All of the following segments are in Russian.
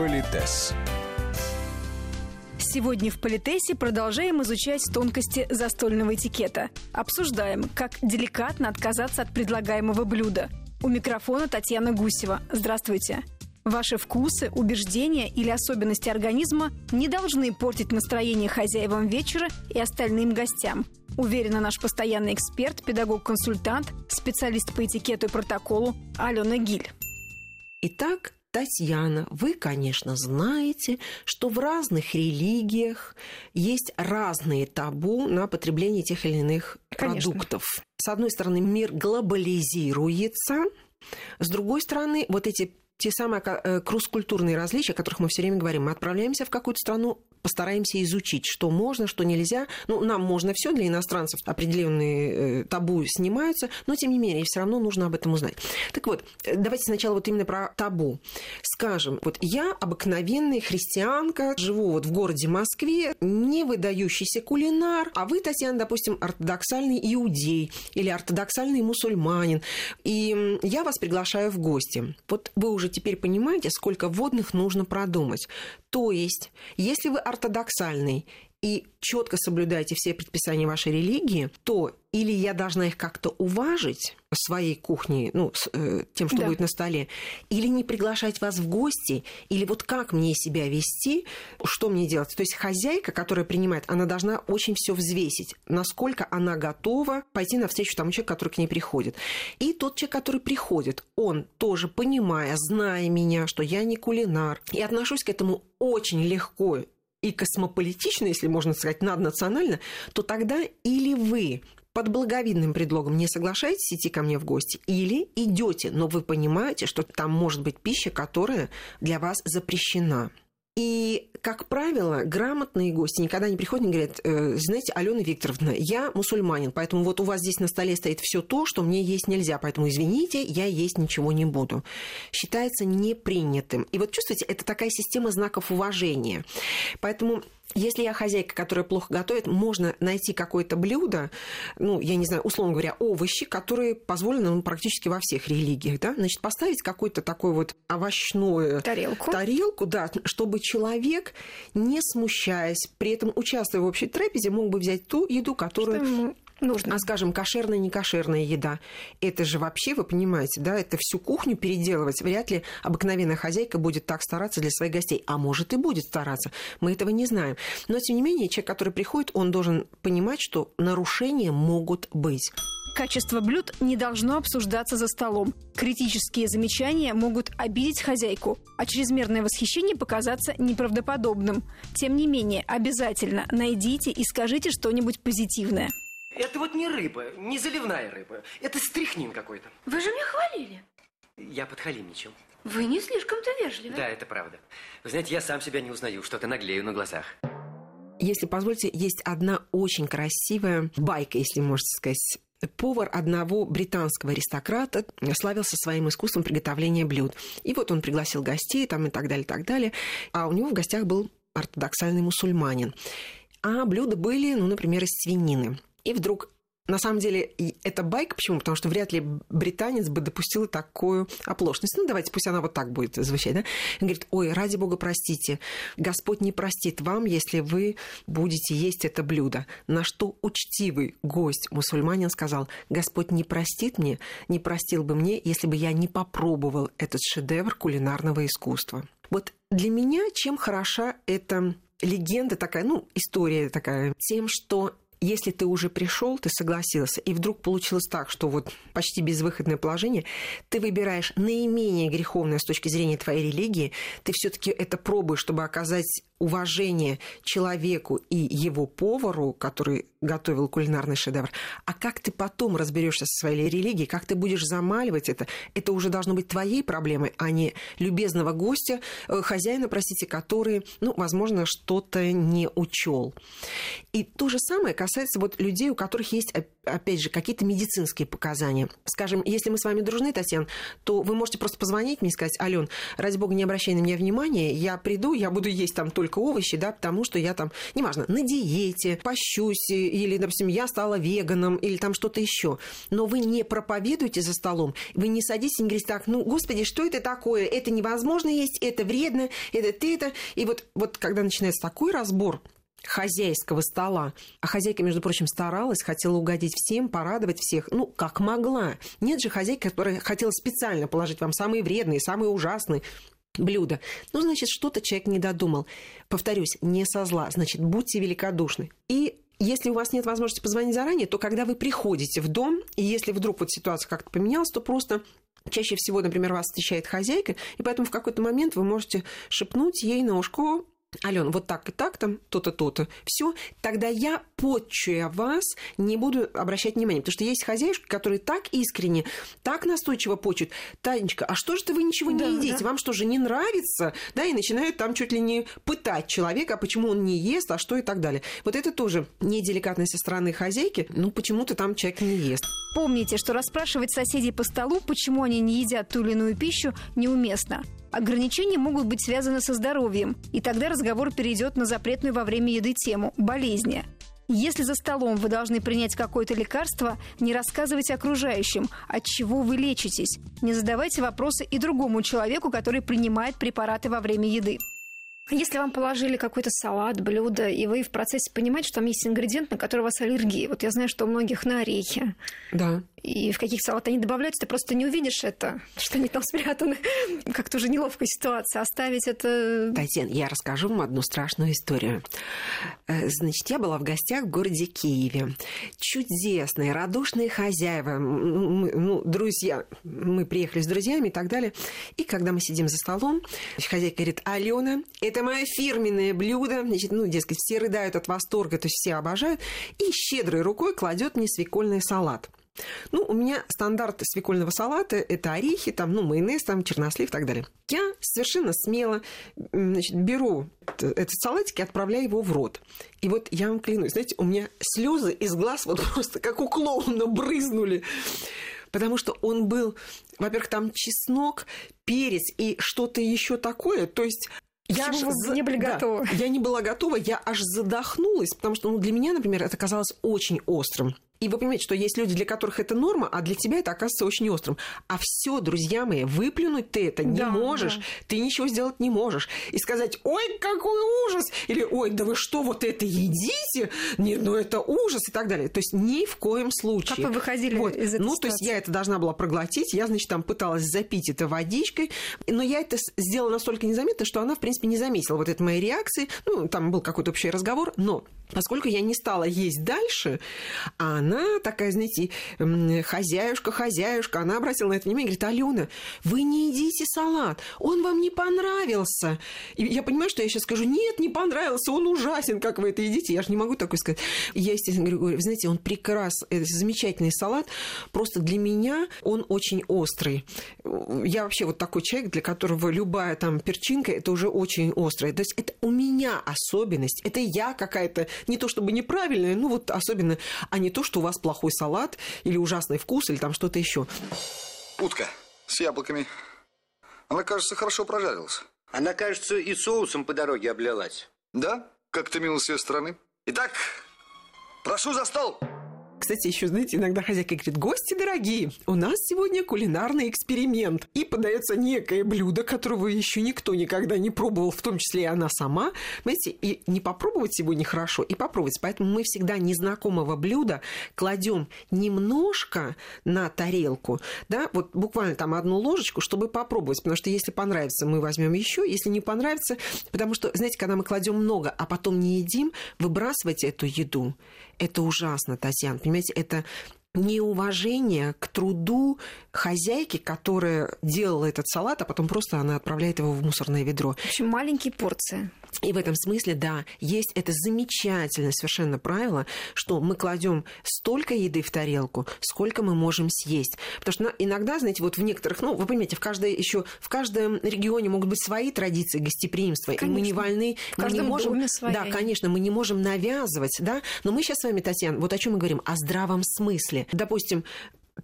Политес. Сегодня в Политесе продолжаем изучать тонкости застольного этикета. Обсуждаем, как деликатно отказаться от предлагаемого блюда. У микрофона Татьяна Гусева. Здравствуйте. Ваши вкусы, убеждения или особенности организма не должны портить настроение хозяевам вечера и остальным гостям. Уверена наш постоянный эксперт, педагог-консультант, специалист по этикету и протоколу Алена Гиль. Итак, Татьяна, вы, конечно, знаете, что в разных религиях есть разные табу на потребление тех или иных конечно. продуктов. С одной стороны, мир глобализируется, с другой стороны, вот эти те самые э, кросс-культурные различия, о которых мы все время говорим. Мы отправляемся в какую-то страну, постараемся изучить, что можно, что нельзя. Ну, нам можно все для иностранцев определенные э, табу снимаются, но тем не менее, все равно нужно об этом узнать. Так вот, э, давайте сначала вот именно про табу. Скажем, вот я обыкновенная христианка, живу вот в городе Москве, не выдающийся кулинар, а вы, Татьяна, допустим, ортодоксальный иудей или ортодоксальный мусульманин, и я вас приглашаю в гости. Вот вы уже теперь понимаете, сколько водных нужно продумать. То есть, если вы ортодоксальный и четко соблюдаете все предписания вашей религии, то или я должна их как-то уважить своей кухне, ну, с э, тем, что да. будет на столе, или не приглашать вас в гости, или вот как мне себя вести, что мне делать. То есть хозяйка, которая принимает, она должна очень все взвесить, насколько она готова пойти навстречу тому человеку, который к ней приходит. И тот человек, который приходит, он тоже понимая, зная меня, что я не кулинар, и отношусь к этому очень легко и космополитично, если можно сказать, наднационально, то тогда или вы под благовидным предлогом не соглашаетесь идти ко мне в гости, или идете, но вы понимаете, что там может быть пища, которая для вас запрещена. И, как правило, грамотные гости никогда не приходят и говорят, э, знаете, Алена Викторовна, я мусульманин, поэтому вот у вас здесь на столе стоит все то, что мне есть нельзя, поэтому извините, я есть ничего не буду. Считается непринятым. И вот чувствуете, это такая система знаков уважения. Поэтому если я хозяйка, которая плохо готовит, можно найти какое-то блюдо, ну, я не знаю, условно говоря, овощи, которые позволены ну, практически во всех религиях, да, значит, поставить какую-то такую вот овощную тарелку. тарелку, да, чтобы человек, не смущаясь, при этом участвуя в общей трапезе, мог бы взять ту еду, которую нужно. А, скажем, кошерная, не кошерная еда. Это же вообще, вы понимаете, да, это всю кухню переделывать. Вряд ли обыкновенная хозяйка будет так стараться для своих гостей. А может и будет стараться. Мы этого не знаем. Но, тем не менее, человек, который приходит, он должен понимать, что нарушения могут быть. Качество блюд не должно обсуждаться за столом. Критические замечания могут обидеть хозяйку, а чрезмерное восхищение показаться неправдоподобным. Тем не менее, обязательно найдите и скажите что-нибудь позитивное. Это вот не рыба, не заливная рыба. Это стряхнин какой-то. Вы же меня хвалили. Я подхалимничал. Вы не слишком-то вежливы. Да, это правда. Вы знаете, я сам себя не узнаю, что-то наглею на глазах. Если позвольте, есть одна очень красивая байка, если можно сказать, повар одного британского аристократа славился своим искусством приготовления блюд. И вот он пригласил гостей там и так далее, и так далее. А у него в гостях был ортодоксальный мусульманин. А блюда были, ну, например, из свинины. И вдруг на самом деле, это байк. Почему? Потому что вряд ли британец бы допустил такую оплошность. Ну, давайте, пусть она вот так будет звучать, да? Он говорит, ой, ради бога, простите, Господь не простит вам, если вы будете есть это блюдо. На что учтивый гость, мусульманин, сказал, Господь не простит мне, не простил бы мне, если бы я не попробовал этот шедевр кулинарного искусства. Вот для меня чем хороша эта легенда такая, ну, история такая, тем, что если ты уже пришел, ты согласился, и вдруг получилось так, что вот почти безвыходное положение, ты выбираешь наименее греховное с точки зрения твоей религии, ты все-таки это пробуешь, чтобы оказать уважение человеку и его повару, который готовил кулинарный шедевр, а как ты потом разберешься со своей религией, как ты будешь замаливать это, это уже должно быть твоей проблемой, а не любезного гостя, э, хозяина, простите, который, ну, возможно, что-то не учел. И то же самое касается вот людей, у которых есть, опять же, какие-то медицинские показания. Скажем, если мы с вами дружны, Татьяна, то вы можете просто позвонить мне и сказать, Ален, ради бога, не обращай на меня внимания, я приду, я буду есть там только только овощи, да, потому что я там, неважно, на диете, пощусь, или, допустим, я стала веганом, или там что-то еще. Но вы не проповедуете за столом, вы не садитесь и не говорите так, ну, господи, что это такое? Это невозможно есть, это вредно, это ты это. И вот, вот когда начинается такой разбор, хозяйского стола. А хозяйка, между прочим, старалась, хотела угодить всем, порадовать всех, ну, как могла. Нет же хозяйки, которая хотела специально положить вам самые вредные, самые ужасные блюда. Ну, значит, что-то человек не додумал. Повторюсь, не со зла. Значит, будьте великодушны. И если у вас нет возможности позвонить заранее, то когда вы приходите в дом, и если вдруг вот ситуация как-то поменялась, то просто Чаще всего, например, вас встречает хозяйка, и поэтому в какой-то момент вы можете шепнуть ей на ушко Ален, вот так и так там, то-то, то-то. Все, тогда я, подчуя вас, не буду обращать внимания. Потому что есть хозяюшки, которые так искренне, так настойчиво почут. Танечка, а что же ты вы ничего да, не едите? Да. Вам что же не нравится? Да, и начинают там чуть ли не пытать человека, а почему он не ест, а что и так далее. Вот это тоже неделикатность со стороны хозяйки. Ну, почему-то там человек не ест. Помните, что расспрашивать соседей по столу, почему они не едят ту или иную пищу, неуместно. Ограничения могут быть связаны со здоровьем, и тогда разговор перейдет на запретную во время еды тему – болезни. Если за столом вы должны принять какое-то лекарство, не рассказывайте окружающим, от чего вы лечитесь. Не задавайте вопросы и другому человеку, который принимает препараты во время еды. Если вам положили какой-то салат, блюдо, и вы в процессе понимаете, что там есть ингредиент, на который у вас аллергия. Вот я знаю, что у многих на орехи. Да. И в каких салат они добавляются, ты просто не увидишь это, что они там спрятаны. Как-то уже неловкая ситуация. Оставить это... Татьяна, я расскажу вам одну страшную историю. Э, значит, я была в гостях в городе Киеве. Чудесные, радушные хозяева, мы, ну, друзья. Мы приехали с друзьями и так далее. И когда мы сидим за столом, хозяйка говорит, Алена, это мое фирменное блюдо. Значит, ну, дескать, все рыдают от восторга, то есть все обожают. И щедрой рукой кладет мне свекольный салат. Ну, у меня стандарт свекольного салата – это орехи, там, ну, майонез, там, чернослив и так далее. Я совершенно смело значит, беру этот салатик и отправляю его в рот. И вот я вам клянусь, знаете, у меня слезы из глаз вот просто как у клоуна брызнули. Потому что он был, во-первых, там чеснок, перец и что-то еще такое. То есть я аж вы не были да, готовы. Я не была готова, я аж задохнулась, потому что ну, для меня, например, это казалось очень острым. И вы понимаете, что есть люди, для которых это норма, а для тебя это оказывается очень острым. А все, друзья мои, выплюнуть ты это не да, можешь, да. ты ничего сделать не можешь. И сказать, ой, какой ужас! Или, ой, да вы что, вот это едите? Нет, ну это ужас и так далее. То есть ни в коем случае. Как вы выходили вот. из этой Ну, ситуации? то есть я это должна была проглотить, я, значит, там пыталась запить это водичкой, но я это сделала настолько незаметно, что она, в принципе, не заметила вот этой моей реакции. Ну, там был какой-то общий разговор, но поскольку я не стала есть дальше, а она такая, знаете, хозяюшка, хозяюшка, она обратила на это внимание и говорит, Алена, вы не едите салат, он вам не понравился. И я понимаю, что я сейчас скажу, нет, не понравился, он ужасен, как вы это едите. Я же не могу такое сказать. Я, естественно, говорю, вы знаете, он прекрасный, замечательный салат, просто для меня он очень острый. Я вообще вот такой человек, для которого любая там перчинка, это уже очень острая. То есть это у меня особенность, это я какая-то, не то чтобы неправильная, ну вот особенно, а не то, что у вас плохой салат или ужасный вкус или там что-то еще. Утка с яблоками. Она, кажется, хорошо прожарилась. Она, кажется, и соусом по дороге облилась. Да? Как-то мило с ее стороны. Итак, прошу за стол. Кстати, еще, знаете, иногда хозяйка говорит, гости дорогие, у нас сегодня кулинарный эксперимент. И подается некое блюдо, которого еще никто никогда не пробовал, в том числе и она сама. Знаете, и не попробовать его нехорошо, и попробовать. Поэтому мы всегда незнакомого блюда кладем немножко на тарелку, да, вот буквально там одну ложечку, чтобы попробовать. Потому что если понравится, мы возьмем еще. Если не понравится, потому что, знаете, когда мы кладем много, а потом не едим, выбрасывать эту еду, это ужасно, Татьяна. Понимаете, это неуважение к труду хозяйки, которая делала этот салат, а потом просто она отправляет его в мусорное ведро. В общем, маленькие порции. И в этом смысле, да, есть это замечательное совершенно правило, что мы кладем столько еды в тарелку, сколько мы можем съесть. Потому что иногда, знаете, вот в некоторых, ну, вы понимаете, в каждой еще в каждом регионе могут быть свои традиции гостеприимства, конечно. и мы не вольны, в мы не можем, да, конечно, мы не можем навязывать, да, но мы сейчас с вами, Татьяна, вот о чем мы говорим, о здравом смысле. Допустим,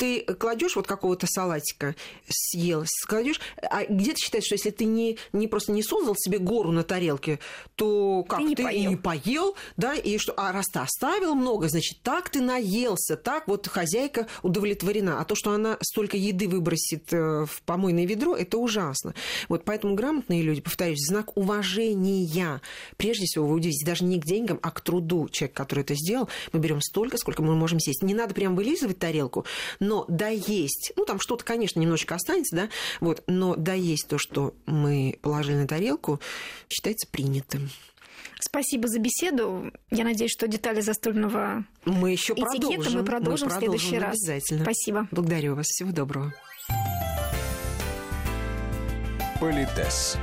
ты кладешь вот какого-то салатика, съел, кладешь, а где ты считаешь, что если ты не, не просто не создал себе гору на тарелке, то как Ты не ты и поел. не поел, да, и что, а раз ты оставил много, значит, так ты наелся, так вот хозяйка удовлетворена. А то, что она столько еды выбросит э, в помойное ведро, это ужасно. Вот поэтому грамотные люди, повторюсь, знак уважения, прежде всего, вы удивитесь, даже не к деньгам, а к труду человека, который это сделал, мы берем столько, сколько мы можем съесть. Не надо прям вылизывать тарелку, но доесть, ну, там что-то, конечно, немножечко останется, да, вот, но доесть то, что мы положили на тарелку, считается принятым. Спасибо за беседу. Я надеюсь, что детали застольного Мы еще этикета продолжим. мы продолжим в следующий раз. Обязательно. Спасибо. Благодарю вас. Всего доброго. Политес.